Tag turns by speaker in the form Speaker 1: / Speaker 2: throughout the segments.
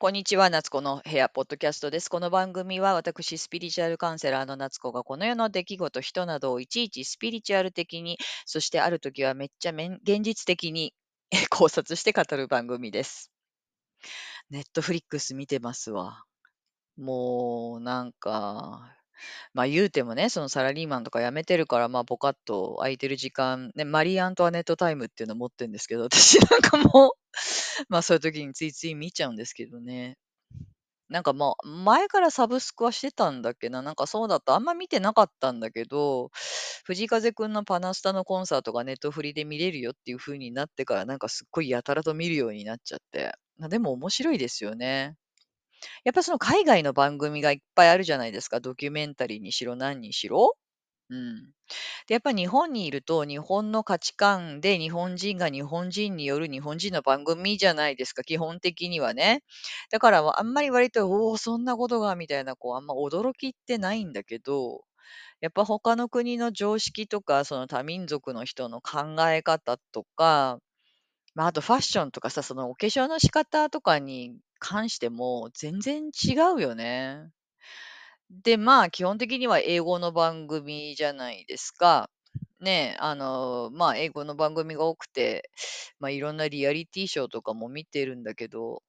Speaker 1: こんにちは、夏子の部屋ポッドキャストです。この番組は私、スピリチュアルカウンセラーの夏子がこの世の出来事、人などをいちいちスピリチュアル的に、そしてある時はめっちゃめん現実的に 考察して語る番組です。ネットフリックス見てますわ。もう、なんか、まあ言うてもね、そのサラリーマンとか辞めてるから、まあポカッと空いてる時間、ね、マリー・アントワネットタイムっていうの持ってるんですけど、私なんかもう、まあそういう時についつい見ちゃうんですけどね。なんかまあ、前からサブスクはしてたんだっけな。なんかそうだった。あんま見てなかったんだけど、藤風くんのパナスタのコンサートがネットフリで見れるよっていう風になってから、なんかすっごいやたらと見るようになっちゃって。までも面白いですよね。やっぱその海外の番組がいっぱいあるじゃないですか。ドキュメンタリーにしろ何にしろ。うん。で、やっぱ日本にいると、日本の価値観で日本人が日本人による日本人の番組じゃないですか、基本的にはね。だからあんまり割と、おお、そんなことがみたいな、こう、あんま驚きってないんだけど、やっぱ他の国の常識とか、その多民族の人の考え方とか、まあ、あとファッションとかさ、そのお化粧の仕方とかに関しても全然違うよね。で、まあ、基本的には英語の番組じゃないですか。ね、あの、まあ、英語の番組が多くて、まあ、いろんなリアリティショーとかも見てるんだけど、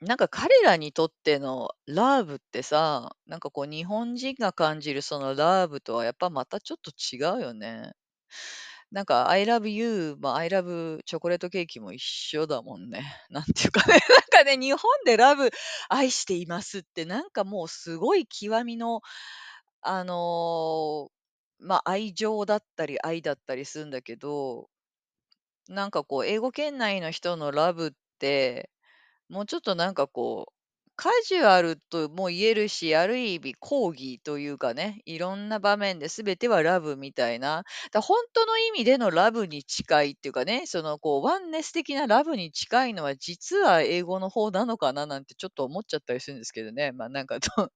Speaker 1: なんか彼らにとってのラーブってさ、なんかこう日本人が感じるそのラーブとはやっぱまたちょっと違うよね。なんか I love you、まあ、I love チョコレートケーキも一緒だもんね。なんていうかね、なんかね、日本でラブ、愛していますってなんかもうすごい極みの、あのーまあ、愛情だったり愛だったりするんだけど、なんかこう、英語圏内の人のラブって、もうちょっとなんかこう、カジュアルとも言えるし、ある意味抗議というかね、いろんな場面で全てはラブみたいな、だ本当の意味でのラブに近いっていうかね、そのこう、ワンネス的なラブに近いのは実は英語の方なのかななんてちょっと思っちゃったりするんですけどね。まあなんかと、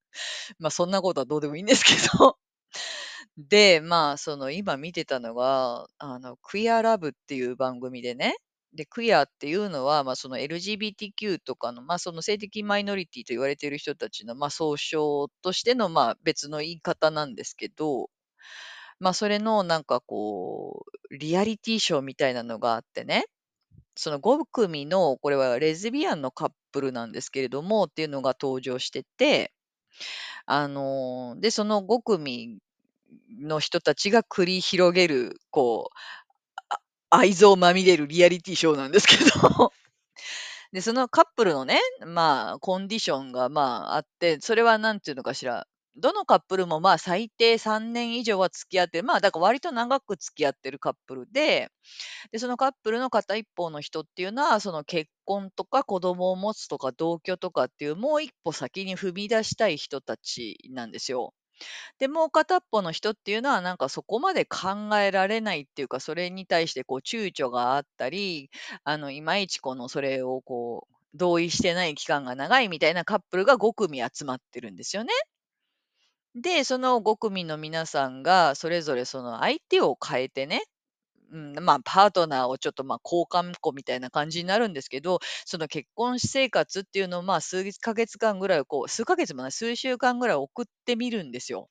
Speaker 1: まあそんなことはどうでもいいんですけど。で、まあ、その今見てたのが、あの、クイアラブっていう番組でね、で、クイアっていうのは、まあ、その LGBTQ とかの、まあ、その性的マイノリティと言われている人たちの、まあ、総称としての、まあ、別の言い方なんですけど、まあ、それのなんかこう、リアリティショーみたいなのがあってね、その5組の、これはレズビアンのカップルなんですけれども、っていうのが登場してて、あので、その5組の人たちが繰り広げる、こう、愛憎まみれるリアリティショーなんですけど、で、そのカップルのね、まあ、コンディションが、まあ、あって、それはなんていうのかしら、どのカップルもまあ最低3年以上は付き合ってる。まあだから割と長く付き合ってるカップルで、で、そのカップルの片一方の人っていうのは、その結婚とか子供を持つとか同居とかっていうもう一歩先に踏み出したい人たちなんですよ。で、もう片っぽの人っていうのはなんかそこまで考えられないっていうか、それに対してこう躊躇があったり、あの、いまいちこのそれをこう、同意してない期間が長いみたいなカップルが5組集まってるんですよね。で、その5組の皆さんが、それぞれその相手を変えてね、うん、まあ、パートナーをちょっとまあ交換子みたいな感じになるんですけど、その結婚生活っていうのをまあ数ヶ月間ぐらいこう、数ヶ月もない、数週間ぐらい送ってみるんですよ。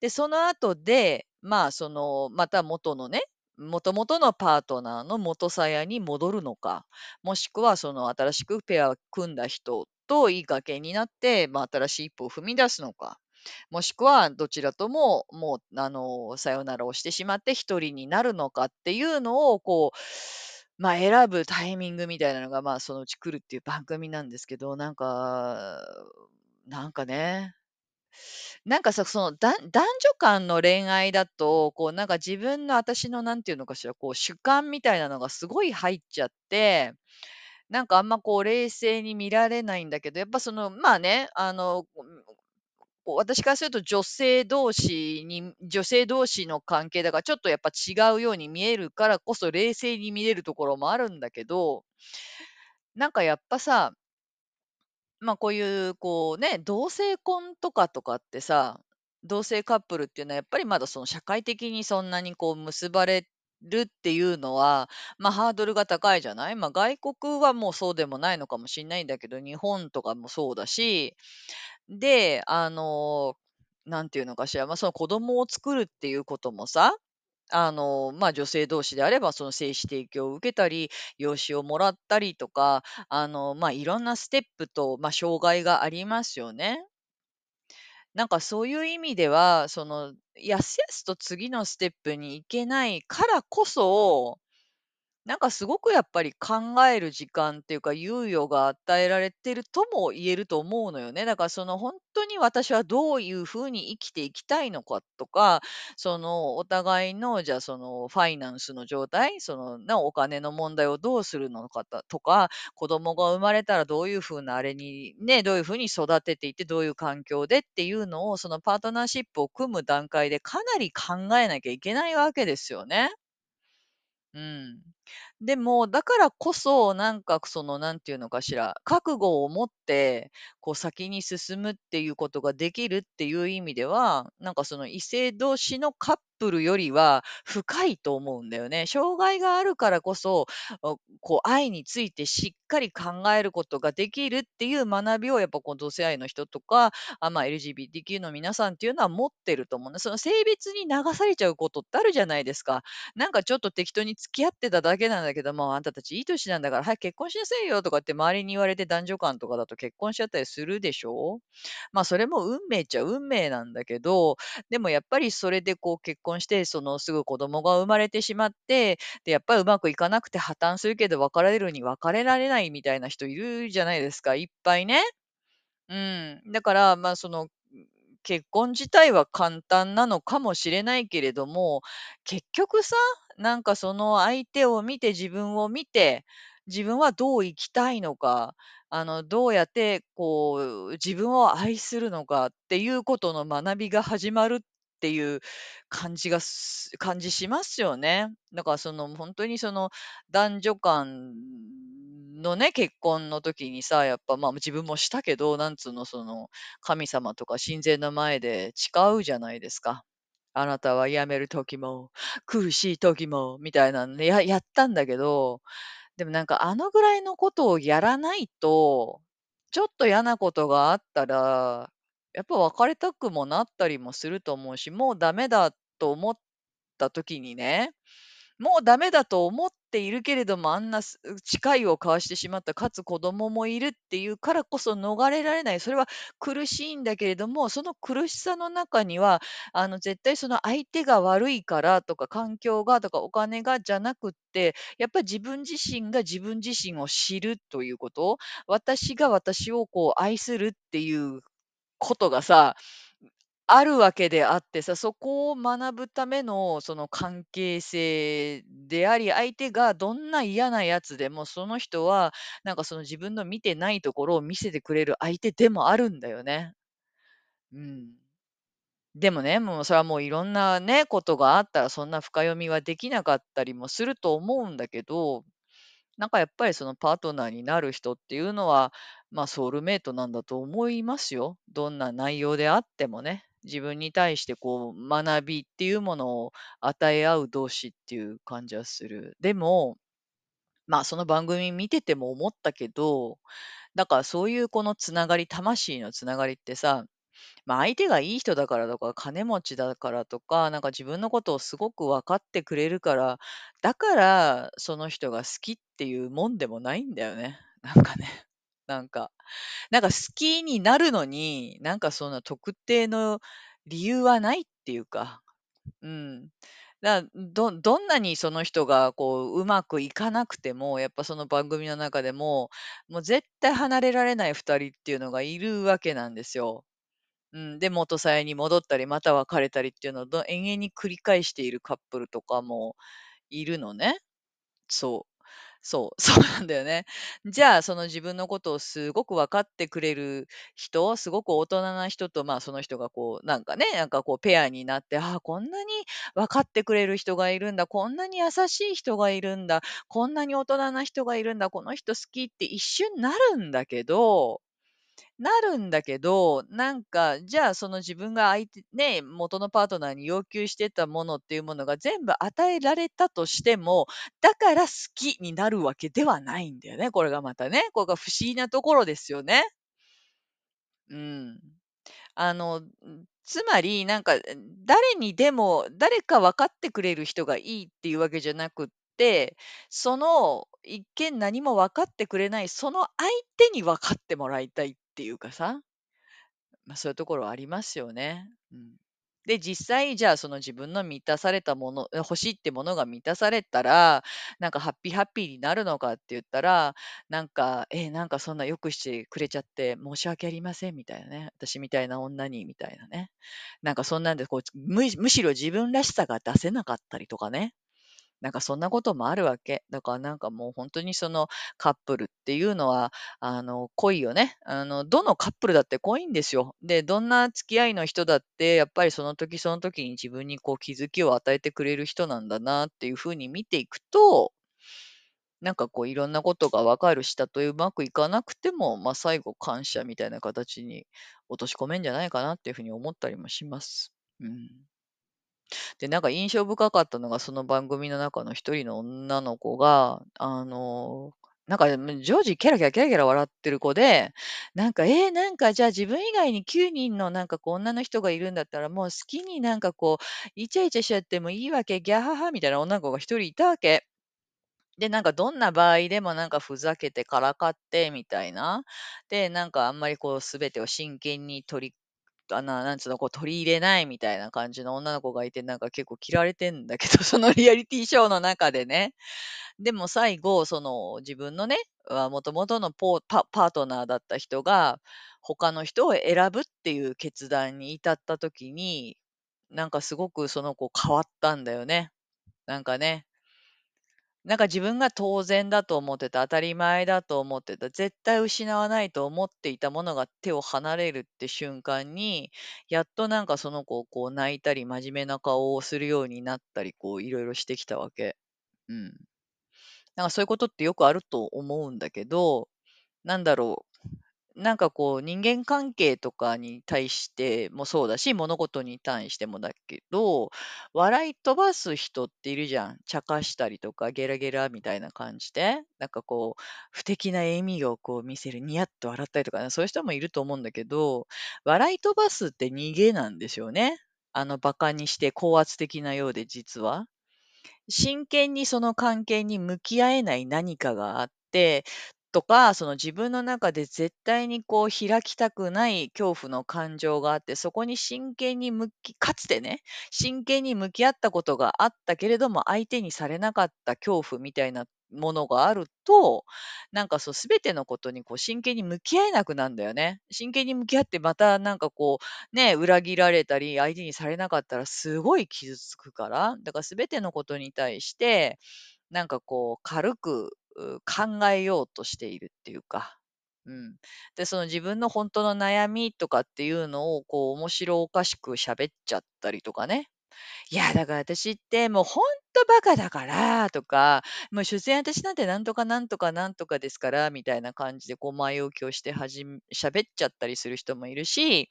Speaker 1: で、その後で、まあ、その、また元のね、元々のパートナーの元さやに戻るのか、もしくはその新しくペアを組んだ人といい関係になって、まあ、新しい一歩を踏み出すのか、もしくはどちらとももう、あの、さよならをしてしまって一人になるのかっていうのを、こう、まあ、選ぶタイミングみたいなのが、まあ、そのうち来るっていう番組なんですけど、なんか、なんかね、なんかさ、その、だ男女間の恋愛だと、こうなんか自分の私のなんていうのかしら、こう主観みたいなのがすごい入っちゃって、なんかあんまこう冷静に見られないんだけど、やっぱその、まあね、あの、私からすると女性同士に、女性同士の関係だからちょっとやっぱ違うように見えるからこそ冷静に見れるところもあるんだけど、なんかやっぱさ、まあこういうこうね、同性婚とかとかってさ、同性カップルっていうのはやっぱりまだその社会的にそんなにこう結ばれるっていうのは、まあ、ハードルが高いじゃない？まあ、外国はもうそうでもないのかもしんないんだけど、日本とかもそうだし、で、あの、なんていうのかしら、まあ、その子供を作るっていうこともさ、あの、まあ、女性同士であれば、その精子提供を受けたり、養子をもらったりとか、あの、まあ、いろんなステップと、まあ、障害がありますよね。なんかそういう意味では、その、やすやすと次のステップに行けないからこそ、なんかすごくやっぱり考える時間っていうか、猶予が与えられてるとも言えると思うのよね。だからそのほんとに私はどういう風に生きていきたいのかとか、そのお互いのじゃあそのファイナンスの状態、その、な、お金の問題をどうするのかたとか、子供が生まれたらどういう風なあれに、ね、どういう風に育てていて、どういう環境でっていうのを、そのパートナーシップを組む段階でかなり考えなきゃいけないわけですよね。うん。でも、だからこそ、なんか、その、なんていうのかしら、覚悟を持って、こう先に進むっていうことができるっていう意味では、なんかその異性同士のカップルよりは深いと思うんだよね。障害があるからこそ、こう愛についてしっかり考えることができるっていう学びをやっぱこう同性愛の人とか、あ、まあ、LGBTQ の皆さんっていうのは持ってると思うね。その性別に流されちゃうことってあるじゃないですか。なんかちょっと適当に付き合ってただけなんだけども、あんたたちいい年なんだから早く結婚しなさいよとかって周りに言われて男女間とかだと結婚しちゃったりするでしょ？まあ、それも運命っちゃ運命なんだけど、でもやっぱりそれでこう結婚婚して、そのすぐ子供が生まれてしまって、で、やっぱりうまくいかなくて破綻するけど別れるに別れられないみたいな人いるじゃないですか、いっぱいね。うん、だから、まあ、その、結婚自体は簡単なのかもしれないけれども、結局さ、なんかその相手を見て自分を見て、自分はどう生きたいのか、あの、どうやってこう自分を愛するのかっていうことの学びが始まるっていう感じがす感じしますよね。だからそのほんとにその男女間のね、結婚の時にさ、やっぱ、まあ、自分もしたけど、なんつうの、その、神様とか神前の前で誓うじゃないですか。あなたは病める時も、苦しい時もみたいなんで、ややったんだけど、でもなんかあのぐらいのことをやらないと、ちょっと嫌なことがあったら、やっぱ別れたくもなったりもすると思うし、もうダメだと思った時にね、もうダメだと思っているけれども、あんなす誓いを交わしてしまった、かつ子供もいるっていうからこそ逃れられない、それは苦しいんだけれども、その苦しさの中には、あの、絶対その相手が悪いからとか、環境がとか、お金がじゃなくって、やっぱり自分自身が自分自身を知るということ、私が私をこう愛するっていうことがさ、あるわけであってさ、そこを学ぶためのその関係性であり、相手がどんな嫌なやつでも、その人はなんかその自分の見てないところを見せてくれる相手でもあるんだよね。うん。でもね、もうそれはもういろんなね、ことがあったら、そんな深読みはできなかったりもすると思うんだけど、なんかやっぱりそのパートナーになる人っていうのは、まあ、ソウルメイトなんだと思いますよ。どんな内容であってもね。自分に対してこう学びっていうものを与え合う同士っていう感じはする。でも、まあ、その番組見てても思ったけど、だからそういうこの繋がり魂の繋がりってさ、まあ、相手がいい人だからとか、金持ちだからとか、なんか自分のことをすごく分かってくれるから、だからその人が好きっていうもんでもないんだよね。なんかね。なんか、なんか好きになるのに、なんかそんな特定の理由はないっていうか、うん。だどどんなにその人がこううまくいかなくても、やっぱその番組の中でも、もう絶対離れられない2人っていうのがいるわけなんですよ。うん、で、元サヤに戻ったり、また別れたりっていうのをど延々に繰り返しているカップルとかもいるのね。そう。そう、そうなんだよね。じゃあ、その自分のことをすごく分かってくれる人、すごく大人な人と、まあ、その人がこうなんかね、なんかこうペアになって、ああ、こんなに分かってくれる人がいるんだ、こんなに優しい人がいるんだ、こんなに大人な人がいるんだ、この人好きって一瞬なるんだけどなるんだけど、なんか、じゃあその自分が相手ね、元のパートナーに要求してたものっていうものが全部与えられたとしても、だから好きになるわけではないんだよね、これがまたね。これが不思議なところですよね。うん。あの、つまり、なんか、誰にでも、誰か分かってくれる人がいいっていうわけじゃなくっ、その、一見何も分かってくれない、その相手に分かってもらいたいっていうかさ。まあ、そういうところありますよね。うん。で、実際じゃあその自分の満たされたもの、欲しいってものが満たされたら、なんかハッピーハッピーになるのかって言ったら、なんか、え、なんかそんな良くしてくれちゃって申し訳ありませんみたいなね。私みたいな女にみたいなね。なんかそんなんでこう、むむしろ自分らしさが出せなかったりとかね。なんかそんなこともあるわけ。だからなんかもうほんとにそのカップルっていうのは、あの、恋をね、あの、どのカップルだって濃いんですよ。で、どんな付き合いの人だって、やっぱりその時その時に自分にこう気づきを与えてくれる人なんだなっていう風に見ていくとなんかこういろんなことが分かるし、たとえうまくいかなくても、まあ、最後感謝みたいな形に落とし込めんじゃないかなっていう風に思ったりもします。うん。で、なんか印象深かったのが、その番組の中の一人の女の子が、あの、なんか、常時キャラキャラキャラキャラ笑ってる子で、なんか、え、なんかじゃあ自分以外に9人のなんかこう女の人がいるんだったら、もう好きになんかこう、イチャイチャしちゃってもいいわけ、ギャハハみたいな女の子が一人いたわけ。で、なんかどんな場合でもなんかふざけてからかってみたいな。で、なんかあんまりこう全てを真剣に取りあななんつうの、こう取り入れないみたいな感じの女の子がいて、なんか結構嫌われてんだけど、そのリアリティショーの中でね。でも最後、その自分のね、あ、元々のポパパートナーだった人が、他の人を選ぶっていう決断に至った時に、なんかすごくその子変わったんだよね。なんかね。なんか自分が当然だと思ってた、当たり前だと思ってた、絶対失わないと思っていたものが手を離れるって瞬間に、やっとなんかその子、こう泣いたり、真面目な顔をするようになったり、こういろいろしてきたわけ。うん。なんかそういうことってよくあると思うんだけど、なんだろう、なんかこう人間関係とかに対してもそうだし、物事に対してもだけど、笑い飛ばす人っているじゃん。茶化したりとかゲラゲラみたいな感じで、なんかこう、不敵な笑みをこう見せる、ニヤッと笑ったりとかね、そういう人もいると思うんだけど、笑い飛ばすって逃げなんですよね。あの馬鹿にして高圧的なようで実は。真剣にその関係に向き合えない何かがあって、とか、その自分の中で絶対にこう開きたくない恐怖の感情があって、そこに真剣に向きかつてね、真剣に向き合ったことがあったけれども、相手にされなかった恐怖みたいなものがあると、なんかそう全てのことにこう真剣に向き合えなくなんだよね。真剣に向き合ってまたなんかこう、ね、裏切られたり、相手にされなかったらすごい傷つくから、だから全てのことに対して、なんかこう軽く、考えようとしているっていうか。うん。で、その自分の本当の悩みとかっていうのを、こう面白おかしく喋っちゃったりとかね。いや、だから私ってもうほんと馬鹿だからとか、もう所詮私なんてなんとかなんとかなんとかですからみたいな感じでこう前置きをしてはじ喋っちゃったりする人もいるし、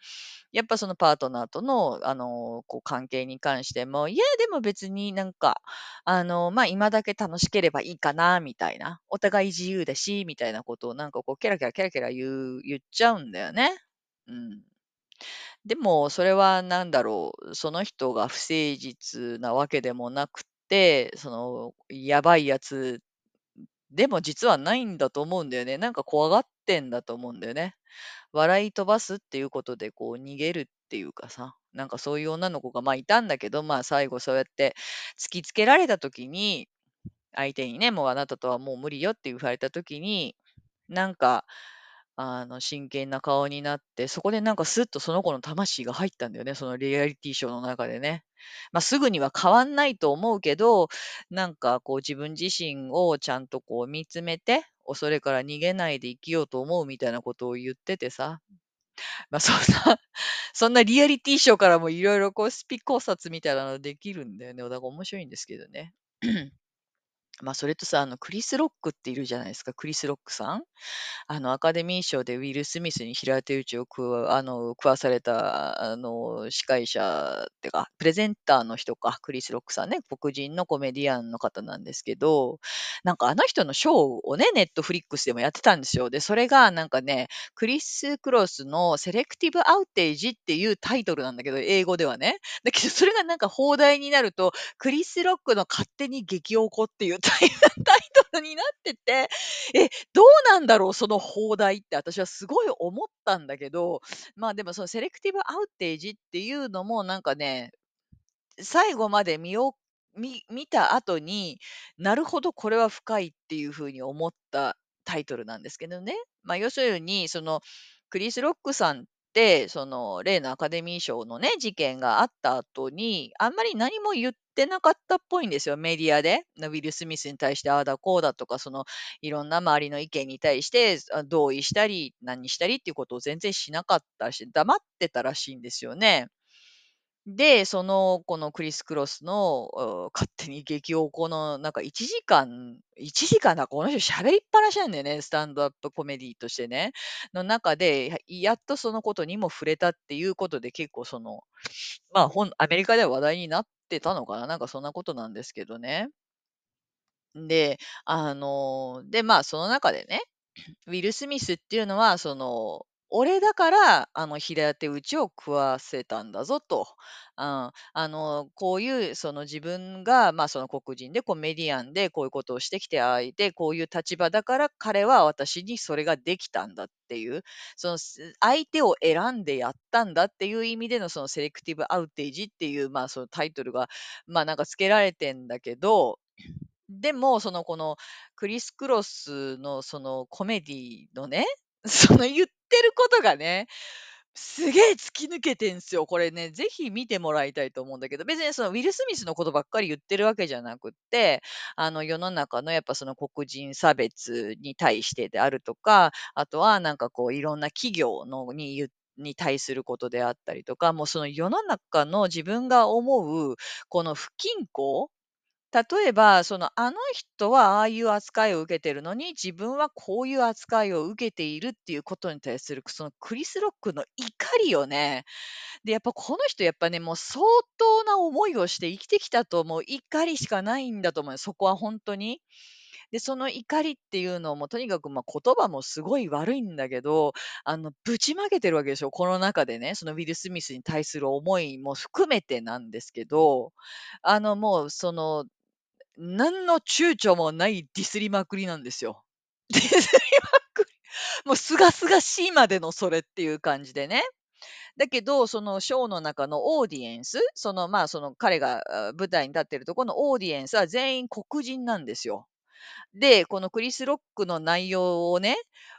Speaker 1: やっぱそのパートナーとのあの、こう関係に関しても、いやでも別になんか、あの、まあ、今だけ楽しければいいかなみたいな、お互い自由だしみたいなことをなんかこうケラケラケラケラ言う言っちゃうんだよね。うん。でも、それは何だろう、その人が不誠実なわけでもなくて、その、やばいやつでも実はないんだと思うんだよね。なんか怖がってんだと思うんだよね。笑い飛ばすっていうことでこう逃げるっていうかさ、なんかそういう女の子が、まあ、いたんだけど、まあ最後そうやって突きつけられた時に、相手にね、もうあなたとはもう無理よって言われた時に、なんか、あの真剣な顔になって、そこでなんかスッとその子の魂が入ったんだよね、そのリアリティショーの中でね。まあ、すぐには変わんないと思うけど、なんかこう自分自身をちゃんとこう見つめて、恐れから逃げないで生きようと思うみたいなことを言っててさ。まあ、そんな そんなリアリティショーからも色々こうスピ考察みたいなのできるんだよね。だから面白いんですけどね。まあ、それとさ、あの、クリス・ロックっているじゃないですか、クリス・ロックさん。あの、アカデミー賞でウィル・スミスに平手打ちを食わあの、食わされた、あの、司会者ってか、プレゼンターの人か、クリス・ロックさんね、黒人のコメディアンの方なんですけど、なんかあの人のショーをね、ネットフリックスでもやってたんですよ。で、それがなんかね、クリス・クロスのセレクティブ・アウテージっていうタイトルなんだけど、英語ではね。だけどそれがなんか放題になると、クリス・ロックの勝手に激おこっていうタイタイトルになってて、え、どうなんだろう、その放題って私はすごい思ったんだけど、まあでもそのセレクティブアウテージっていうのもなんかね、最後まで見お見見た後に、なるほどこれは深いっていう風に思ったタイトルなんですけどね。まあ要するに、そのクリス・ロックさん、その例のアカデミー賞のね、事件があった後に、あんまり何も言ってなかったっぽいんですよ、メディアで。ウィル・スミスに対してああだこうだとか、そのいろんな周りの意見に対して、あ同意したり、何したりっていうことを全然しなかったし、黙ってたらしいんですよね。で、その、このクリス・クロスの、勝手に激おこのなんか1時間1時間だ、この人喋りっぱなしなんだよね、スタンドアップコメディとしてね。の中で、やっとそのことにも触れたっていうことで、結構その、まあ、ほんアメリカでは話題になってたのかな、なんかそんなことなんですけどね。で、あの、で、まあ、その中でね、ウィル・スミスっていうのは、その、俺だから、あの、平手打ちを食わせたんだぞと。うん、あの、こういうその自分が、まあ、その黒人でコメディアンでこういうことをしてきて、ああいて、こういう立場だから彼は私にそれができたんだっていう、その、相手を選んでやったんだっていう意味でのそのセレクティブアウテージっていう、まあ、そのタイトルが、まあ、なんか付けられてんだけど、でも、その、このクリス・クロスのそのコメディのね、その言ってることがね、すげえ突き抜けてんすよ。これね、ぜひ見てもらいたいと思うんだけど、別にそのウィル・スミスのことばっかり言ってるわけじゃなくって、あの世の中のやっぱその黒人差別に対してであるとか、あとはなんかこういろんな企業のにに対することであったりとか、もうその世の中の自分が思うこの不均衡例えば、その、あの人はああいう扱いを受けてるのに、自分はこういう扱いを受けているっていうことに対する、そのクリス・ロックの怒りをね、で、やっぱこの人やっぱね、もう相当な思いをして生きてきたと思う。怒りしかないんだと思う、そこは本当に。で、その怒りっていうのもとにかく、ま、言葉もすごい悪いんだけど、あの、ぶちまけてるわけでしょ、この中でね、そのウィル・スミスに対する思いも含めてなんですけど、あの、もうその何の躊躇もないディスりまくりなんですよ。ディスりまくり。もうすがすがしいまでのそれっていう感じでね。だけど、そのショーの中のオーディエンス、その、まあ、その彼が舞台に立ってるところのオーディエンスは全員黒人なんですよ。で、このクリス・ロックの内容をね、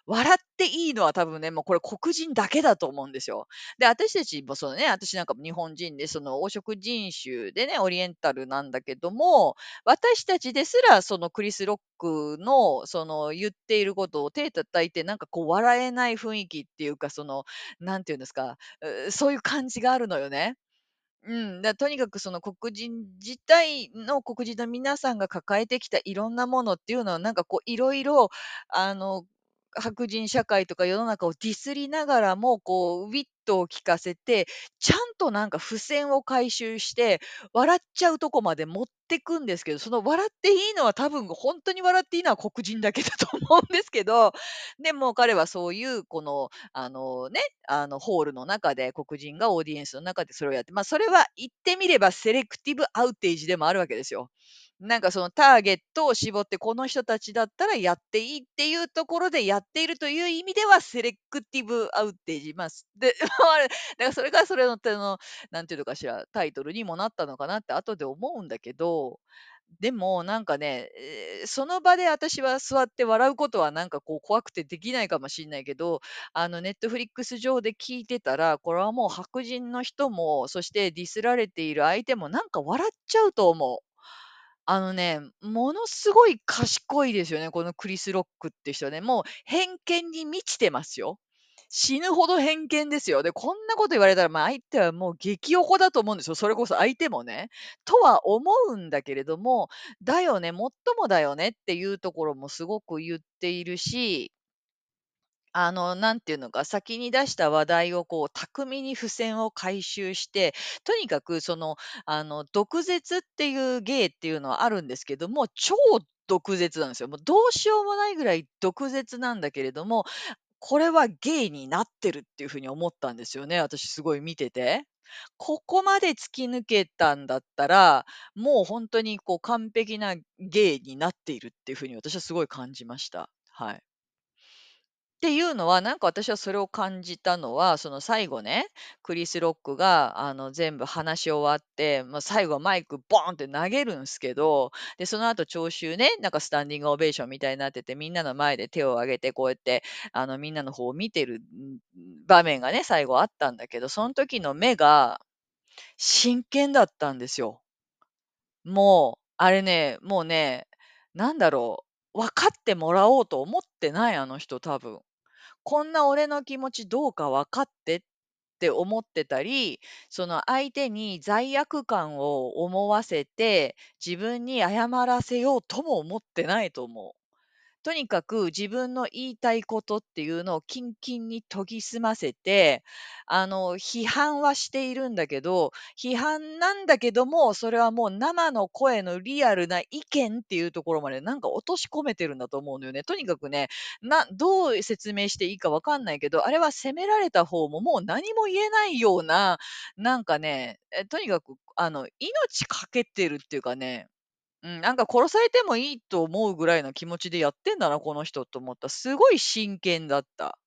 Speaker 1: 笑っていいのは多分ね、もうこれ黒人だけだと思うんですよ。で、私たちもそのね、私なんかも日本人で、その黄色人種でね、オリエンタルなんだけども、私たちですらそのクリス・ロックのその言っていることを手叩いてなんかこう笑えない雰囲気っていうか、その、なんていうんですか、うそういう感じがあるのよね。うん、だとにかくその黒人自体の黒人の皆さんが抱えてきたいろんなものっていうのは、なんかこういろいろ、あの、白人社会とか世の中をディスりながらも、こうウィットを利かせて、ちゃんとなんか付箋を回収して、笑っちゃうとこまで持ってくんですけど、その笑っていいのは多分本当に笑っていいのは黒人だけだと思うんですけど、でも彼はそういうこの、あのね、あのホールの中で、黒人がオーディエンスの中でそれをやって、まあ、それは言ってみればセレクティブアウテージでもあるわけですよ。なんかそのターゲットを絞って、この人たちだったらやっていいっていうところでやっているという意味では、セレクティブアウテージ。まあ、で、まあ、だからそれがそれの、の、なんていうのかしら、タイトルにもなったのかなって後で思うんだけど、でもなんかね、その場で私は座って笑うことはなんかこう怖くてできないかもしんないけど、あのネットフリックス上で聞いてたら、これはもう白人の人も、そしてディスられている相手もなんか笑っちゃうと思う。あのね、ものすごい賢いですよね、このクリス・ロックって人ね。もう偏見に満ちてますよ。死ぬほど偏見ですよ。で、こんなこと言われたら、まあ、相手はもう激おこだと思うんですよ。それこそ相手もね。とは思うんだけれども、だよね、もっともだよねっていうところもすごく言っているし、あの、なんていうのか、先に出した話題をこう巧みに付箋を回収して、とにかくその、あの、毒舌っていう芸っていうのはあるんですけども、超毒舌なんですよ。もうどうしようもないぐらい毒舌なんだけれども、これは芸になってるっていう風に思ったんですよね、私すごい見てて。ここまで突き抜けたんだったら、もう本当にこう完璧な芸になっているっていう風に私はすごい感じました。はい。っていうのは、なんか私はそれを感じたのは、その最後ね、クリス・ロックがあの全部話し終わって、まあ、最後はマイクボーンって投げるんですけど、で、その後聴衆ね、なんかスタンディングオベーションみたいになってて、みんなの前で手を挙げてこうやって、あのみんなの方を見てる、場面がね、最後あったんだけど、その時の目が真剣だったんですよ。もう、あれね、もうね、なんだろう、分かってもらおうと思ってない、あの人多分。こんな俺の気持ちどうか分かってって思ってたり、その相手に罪悪感を思わせて、自分に謝らせようとも思ってないと思う。とにかく自分の言いたいことっていうのをキンキンに研ぎ澄ませて、あの、批判はしているんだけど、批判なんだけども、それはもう生の声のリアルな意見っていうところまでなんか落とし込めてるんだと思うのよね。とにかくね、な、どう説明していいかわかんないけど、あれは責められた方ももう何も言えないような、なんかね、えとにかく、あの、命かけてるっていうかね、うん、なんか殺されてもいいと思うぐらいの気持ちでやってんだな、この人と思った。すごい真剣だった。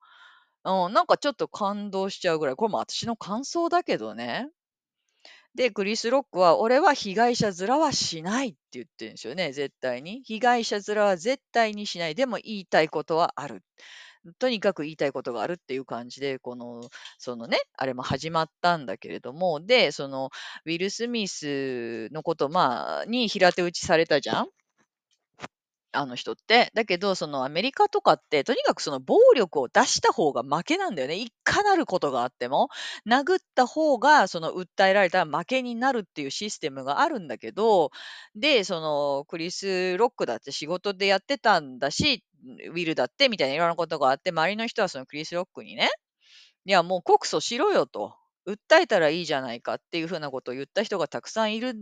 Speaker 1: うん、なんかちょっと感動しちゃうぐらい。これも私の感想だけどね。で、クリス・ロックは、俺は被害者面はしないって言ってるんですよね、絶対に。被害者面は絶対にしない。でも言いたいことはある。とにかく言いたいことがあるっていう感じで、この、そのね、あれも始まったんだけれども、で、その、ウィル・スミスのこと、まあ、に平手打ちされたじゃん？あの人って。だけど、そのアメリカとかって、とにかくその暴力を出した方が負けなんだよね。いかなることがあっても。殴った方が、その訴えられたら負けになるっていうシステムがあるんだけど、で、そのクリス・ロックだって仕事でやってたんだし、ウィルだってみたいないろんなことがあって、周りの人はそのクリス・ロックにね、いや、もう告訴しろよと。訴えたらいいじゃないかっていう風なことを言った人がたくさんいる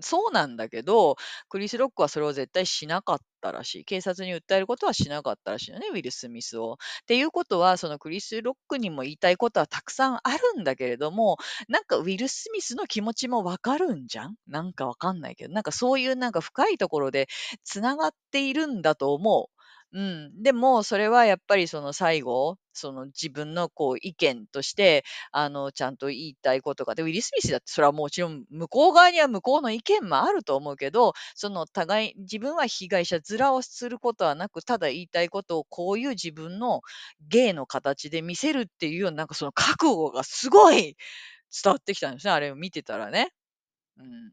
Speaker 1: そうなんだけど、クリス・ロックはそれを絶対しなかったらしい。警察に訴えることはしなかったらしいよね、ウィル・スミスを。っていうことは、そのクリス・ロックにも言いたいことはたくさんあるんだけれども、なんかウィル・スミスの気持ちもわかるんじゃん？なんかわかんないけど、なんかそういうなんか深いところで繋がっているんだと思う。うん。でも、それはやっぱりその最後、その自分のこう意見として、あの、ちゃんと言いたいことが、で、ウィリ・スミスだってそれはもちろん向こう側には向こうの意見もあると思うけど、その互い、自分は被害者面をすることはなく、ただ言いたいことをこういう自分の芸の形で見せるっていうような、なんかその覚悟がすごい伝わってきたんですね、あれを見てたらね。うん。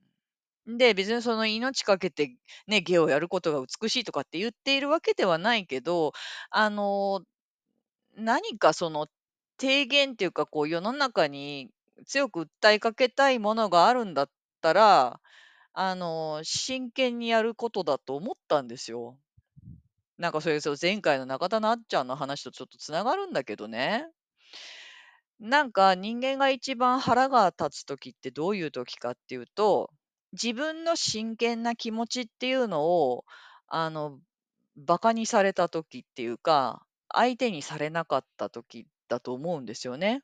Speaker 1: で、別にその命かけてね、芸をやることが美しいとかって言っているわけではないけど、あの、何かその提言っていうか、こう世の中に強く訴えかけたいものがあるんだったら、あの、真剣にやることだと思ったんですよ。なんかそれ、そう、前回の中田なっちゃんの話とちょっとつながるんだけどね。なんか人間が一番腹が立つ時ってどういう時かっていうと、自分の真剣な気持ちっていうのを、あの、馬鹿にされた時っていうか、相手にされなかった時だと思うんですよね。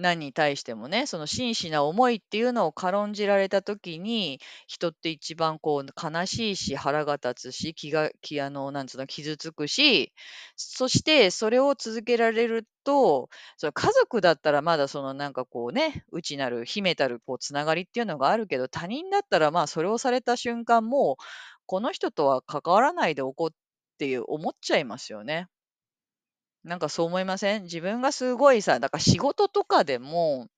Speaker 1: 何に対してもね、その真摯な思いっていうのを軽んじられた時に、人って一番こう悲しいし、腹が立つし、気が、気あの、なんつうの、傷つくし、そしてそれを続けられると、その家族だったらまだそのなんかこうね、内なる秘めたるこうつながりっていうのがあるけど、他人だったらまあそれをされた瞬間もう、この人とは関わらないでおこうっていう思っちゃいますよね。なんかそう思いません？自分がすごいさ、だから仕事とかでも、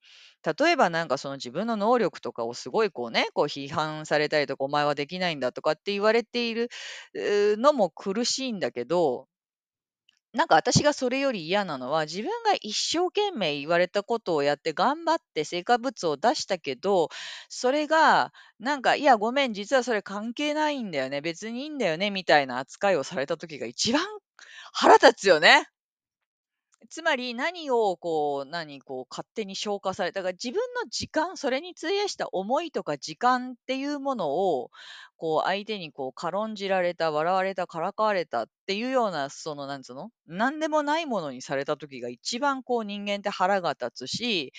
Speaker 1: 例えばなんかその自分の能力とかをすごいこうね、こう批判されたりとか、お前はできないんだとかって言われている、うのも苦しいんだけど、なんか私がそれより嫌なのは、自分が一生懸命言われたことをやって頑張って成果物を出したけど、それがなんか、いや、ごめん、実はそれ関係ないんだよね、別にいいんだよね、みたいな扱いをされた時が一番腹立つよね。つまり何をこう、何、こう勝手に消化されたか、自分の時間、それに費やした思いとか時間っていうものを、こう相手にこう軽んじられた、笑われた、からかわれたっていうような、そのなんつうの、なんでもないものにされた時が一番こう人間って腹が立つし、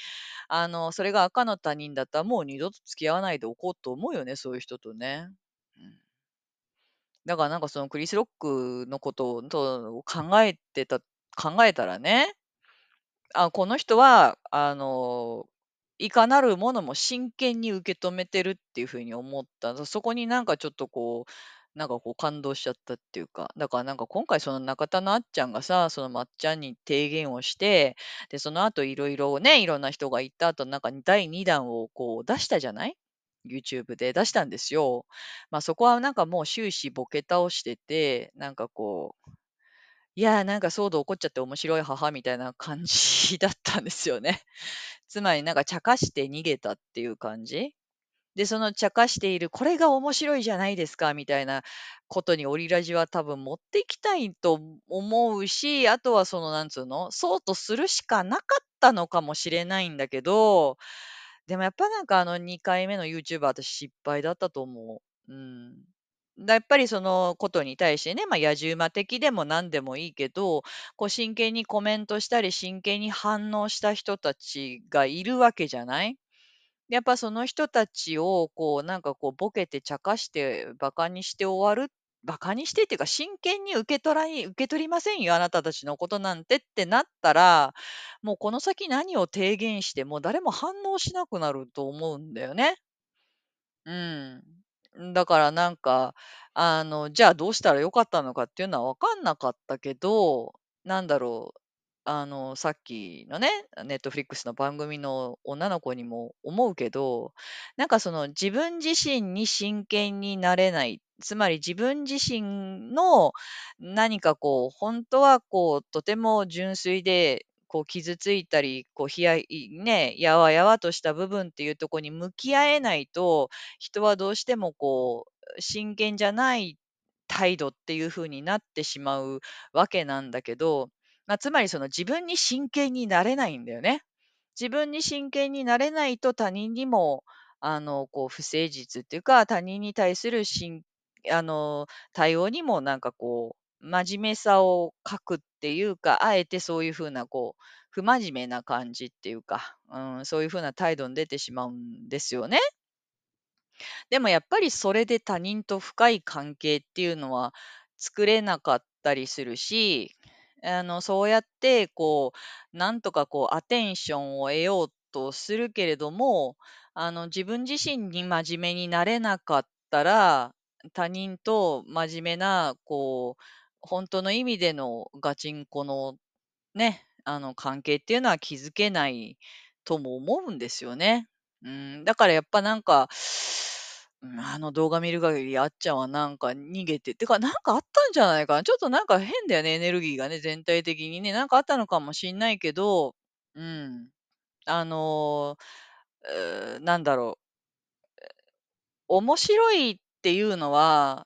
Speaker 1: あの、それが赤の他人だったらもう二度と付き合わないでおこうと思うよね、そういう人とね。うんだからなんかそのクリス・ロックのことを考えてた考えたらね、あ、この人は、あの、いかなるものも真剣に受け止めてるっていう風に思った。そこになんかちょっとこう、なんかこう感動しちゃったっていうか、だからなんか今回その中田のあっちゃんがさ、そのまっちゃんに提言をして、で、その後いろいろね、いろんな人が言った後、なんか第2弾をこう出したじゃない ?YouTube で出したんですよ。まあそこはなんかもう終始ボケ倒してて、なんかこう、いやなんか騒動起こっちゃって面白い母みたいな感じ だったんですよね。つまりなんか茶化して逃げたっていう感じ？で、その茶化している、これが面白いじゃないですかみたいなことにオリラジは多分持っていきたいと思うし、あとはそのなんつうの、そうとするしかなかったのかもしれないんだけど、でもやっぱなんかあの2回目の YouTuber 私失敗だったと思う。うん。だやっぱりそのことに対してね、まあ、野獣馬的でも何でもいいけど、こう真剣にコメントしたり、真剣に反応した人たちがいるわけじゃない？やっぱその人たちを、こう、なんかこう、ボケて茶化して、馬鹿にして終わる馬鹿にしてっていうか、真剣に受け取らい受け取りませんよ、あなたたちのことなんてってなったら、もうこの先何を提言しても誰も反応しなくなると思うんだよね。うん。だからなんか、あの、じゃあどうしたら良かったのかっていうのは分かんなかったけど、なんだろう、あの、さっきのね、ネットフリックスの番組の女の子にも思うけど、なんかその自分自身に真剣になれない、つまり自分自身の何かこう、本当はこう、とても純粋で、こう傷ついたり、こうひや、ね、やわやわとした部分っていうとこに向き合えないと、人はどうしてもこう、真剣じゃない態度っていう風になってしまうわけなんだけど、まあ、つまりその自分に真剣になれないんだよね。自分に真剣になれないと他人にも、あの、こう不誠実っていうか、他人に対するしんあの、対応にもなんかこう、真面目さを欠くっていうか、あえてそういう風なこう、不真面目な感じっていうか、うん、そういう風な態度に出てしまうんですよね。でもやっぱりそれで他人と深い関係っていうのは作れなかったりするし、あの、そうやってこう、なんとかこうアテンションを得ようとするけれども、あの、自分自身に真面目になれなかったら、他人と真面目な、こう、本当の意味でのガチンコのね、あの、関係っていうのは築けないとも思うんですよね。うん、だからやっぱなんか、あの動画見る限りあっちゃんはなんか逃げて、てかなんかあったんじゃないかな。ちょっとなんか変だよね、エネルギーがね、全体的にね。なんかあったのかもしんないけど、うん。あの、うーなんだろう。面白いっていうのは、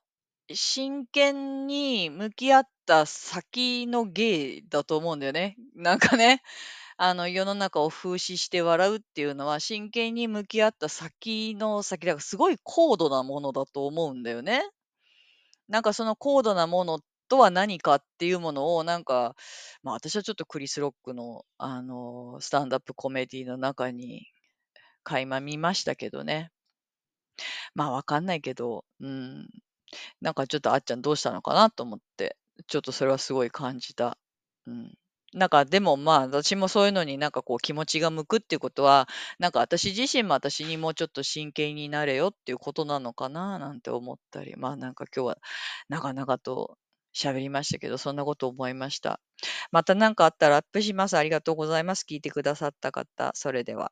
Speaker 1: 真剣に向き合った先の芸だと思うんだよね。なんかね、あの、世の中を風刺して笑うっていうのは、真剣に向き合った先の先だから、すごい高度なものだと思うんだよね。なんかその高度なものとは何かっていうものを、なんか、まあ私はちょっとクリス・ロックの、あの、スタンダップコメディの中に垣間見ましたけどね。まあわかんないけど、うん。なんかちょっとあっちゃんどうしたのかなと思って、ちょっとそれはすごい感じた。うん。なんかでもまあ私もそういうのになんかこう気持ちが向くっていうことは、なんか私自身も私にもうちょっと真剣になれよっていうことなのかななんて思ったり、まあなんか今日は長々と喋りましたけど、そんなこと思いました。また何かあったらアップします。ありがとうございます。聞いてくださった方。それでは。